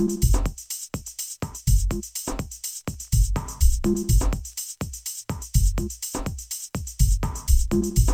Thank you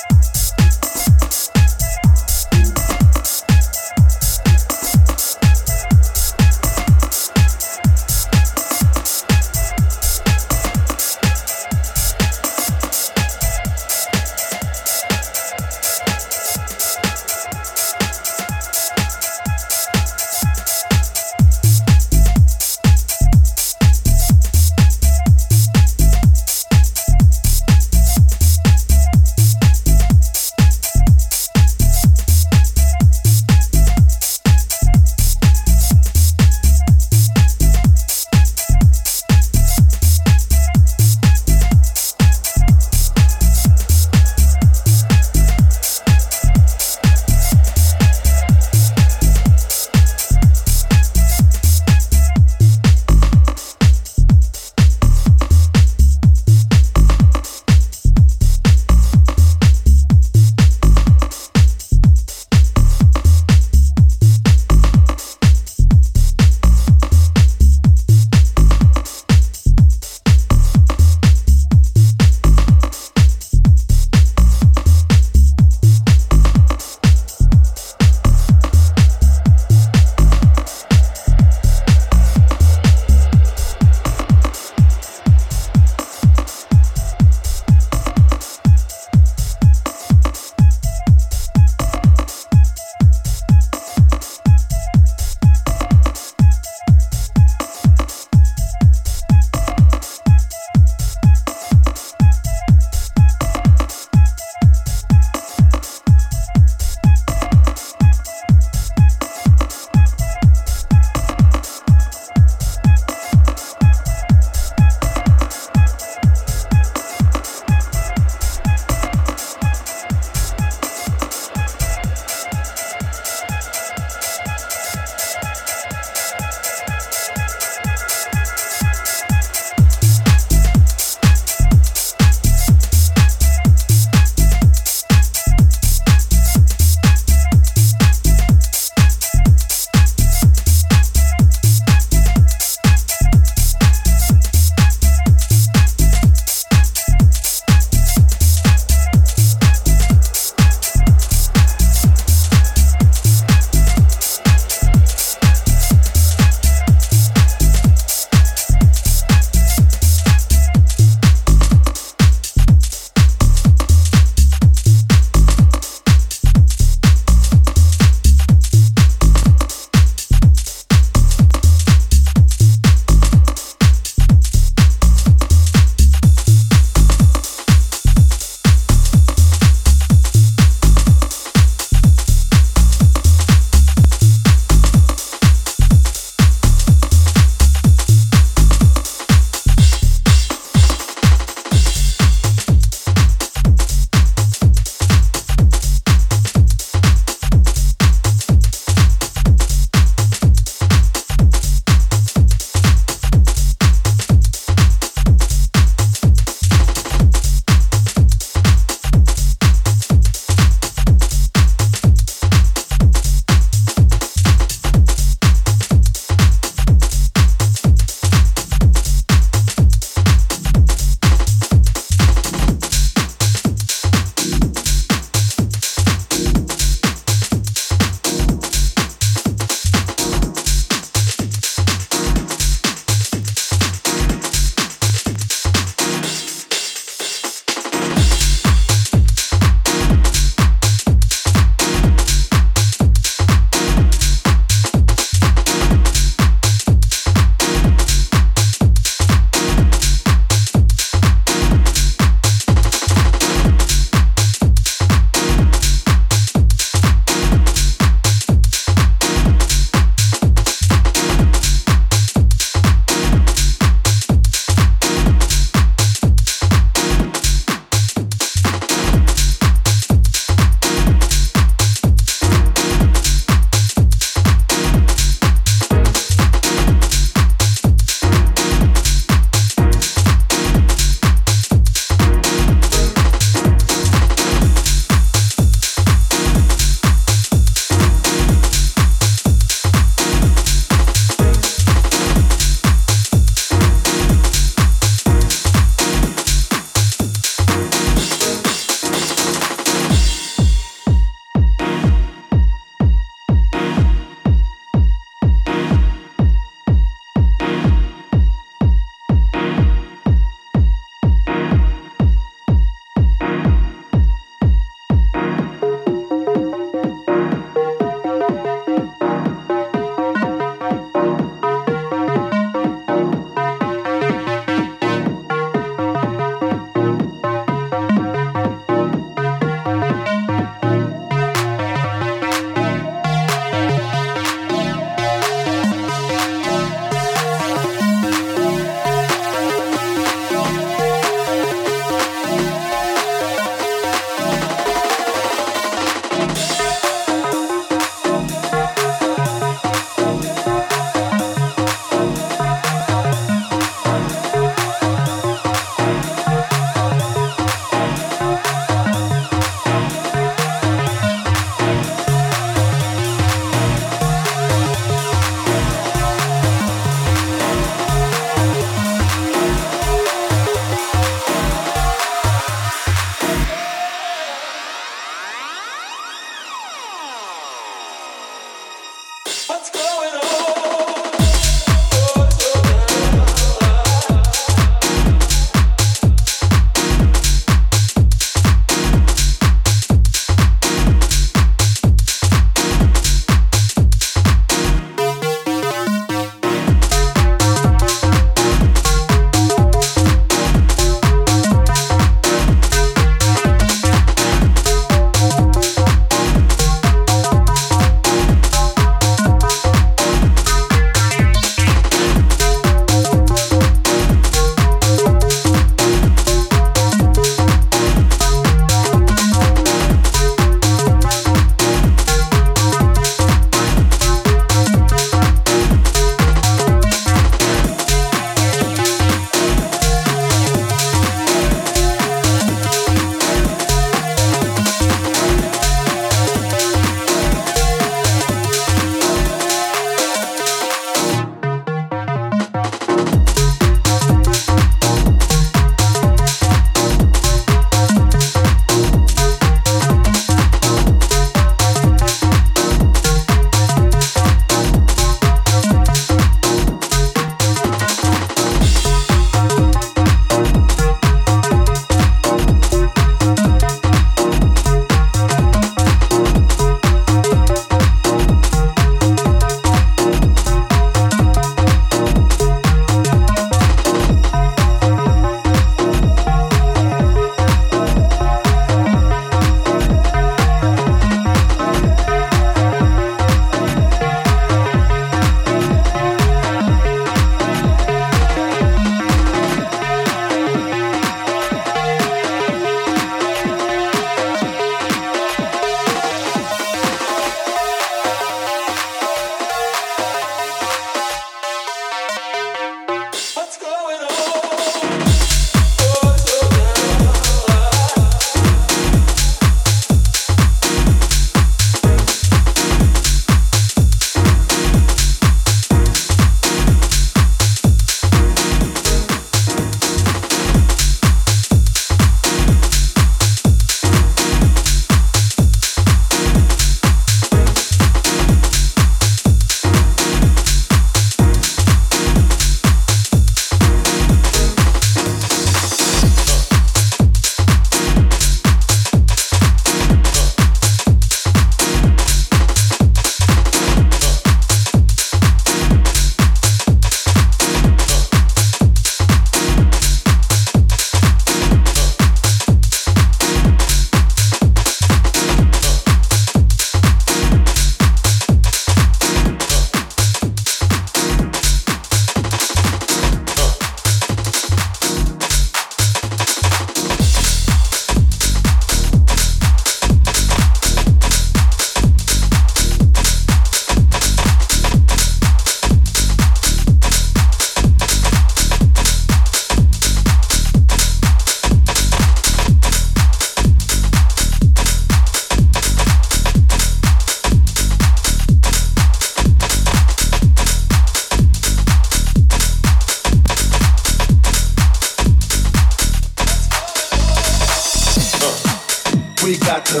to,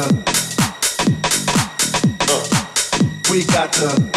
uh, we got to.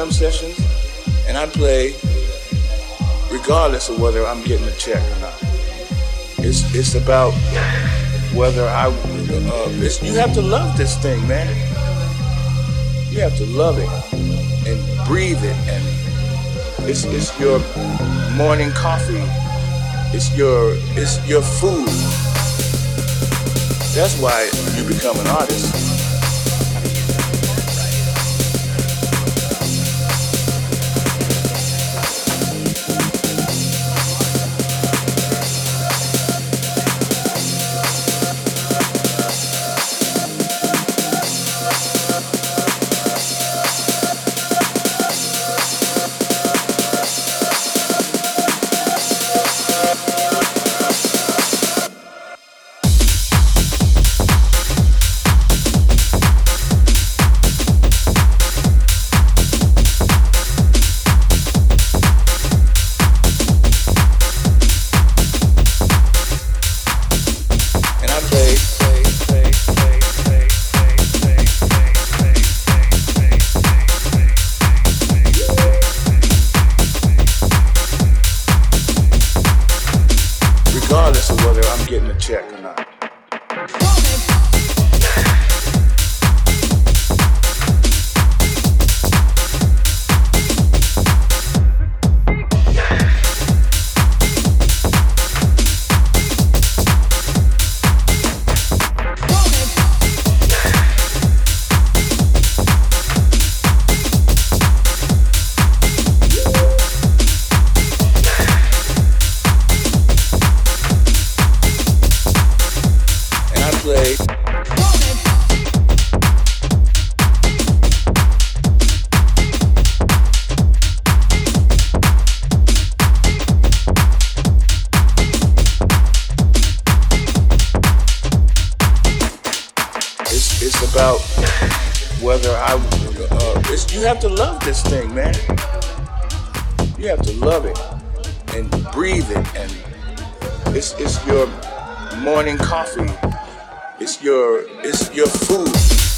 jam sessions and I play regardless of whether I'm getting a check or not. It's it's about whether I uh, you have to love this thing, man. You have to love it and breathe it, and it's it's your morning coffee. It's your it's your food. That's why you become an artist. is your food.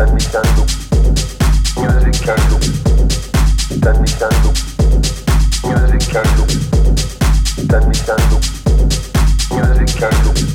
Music can do.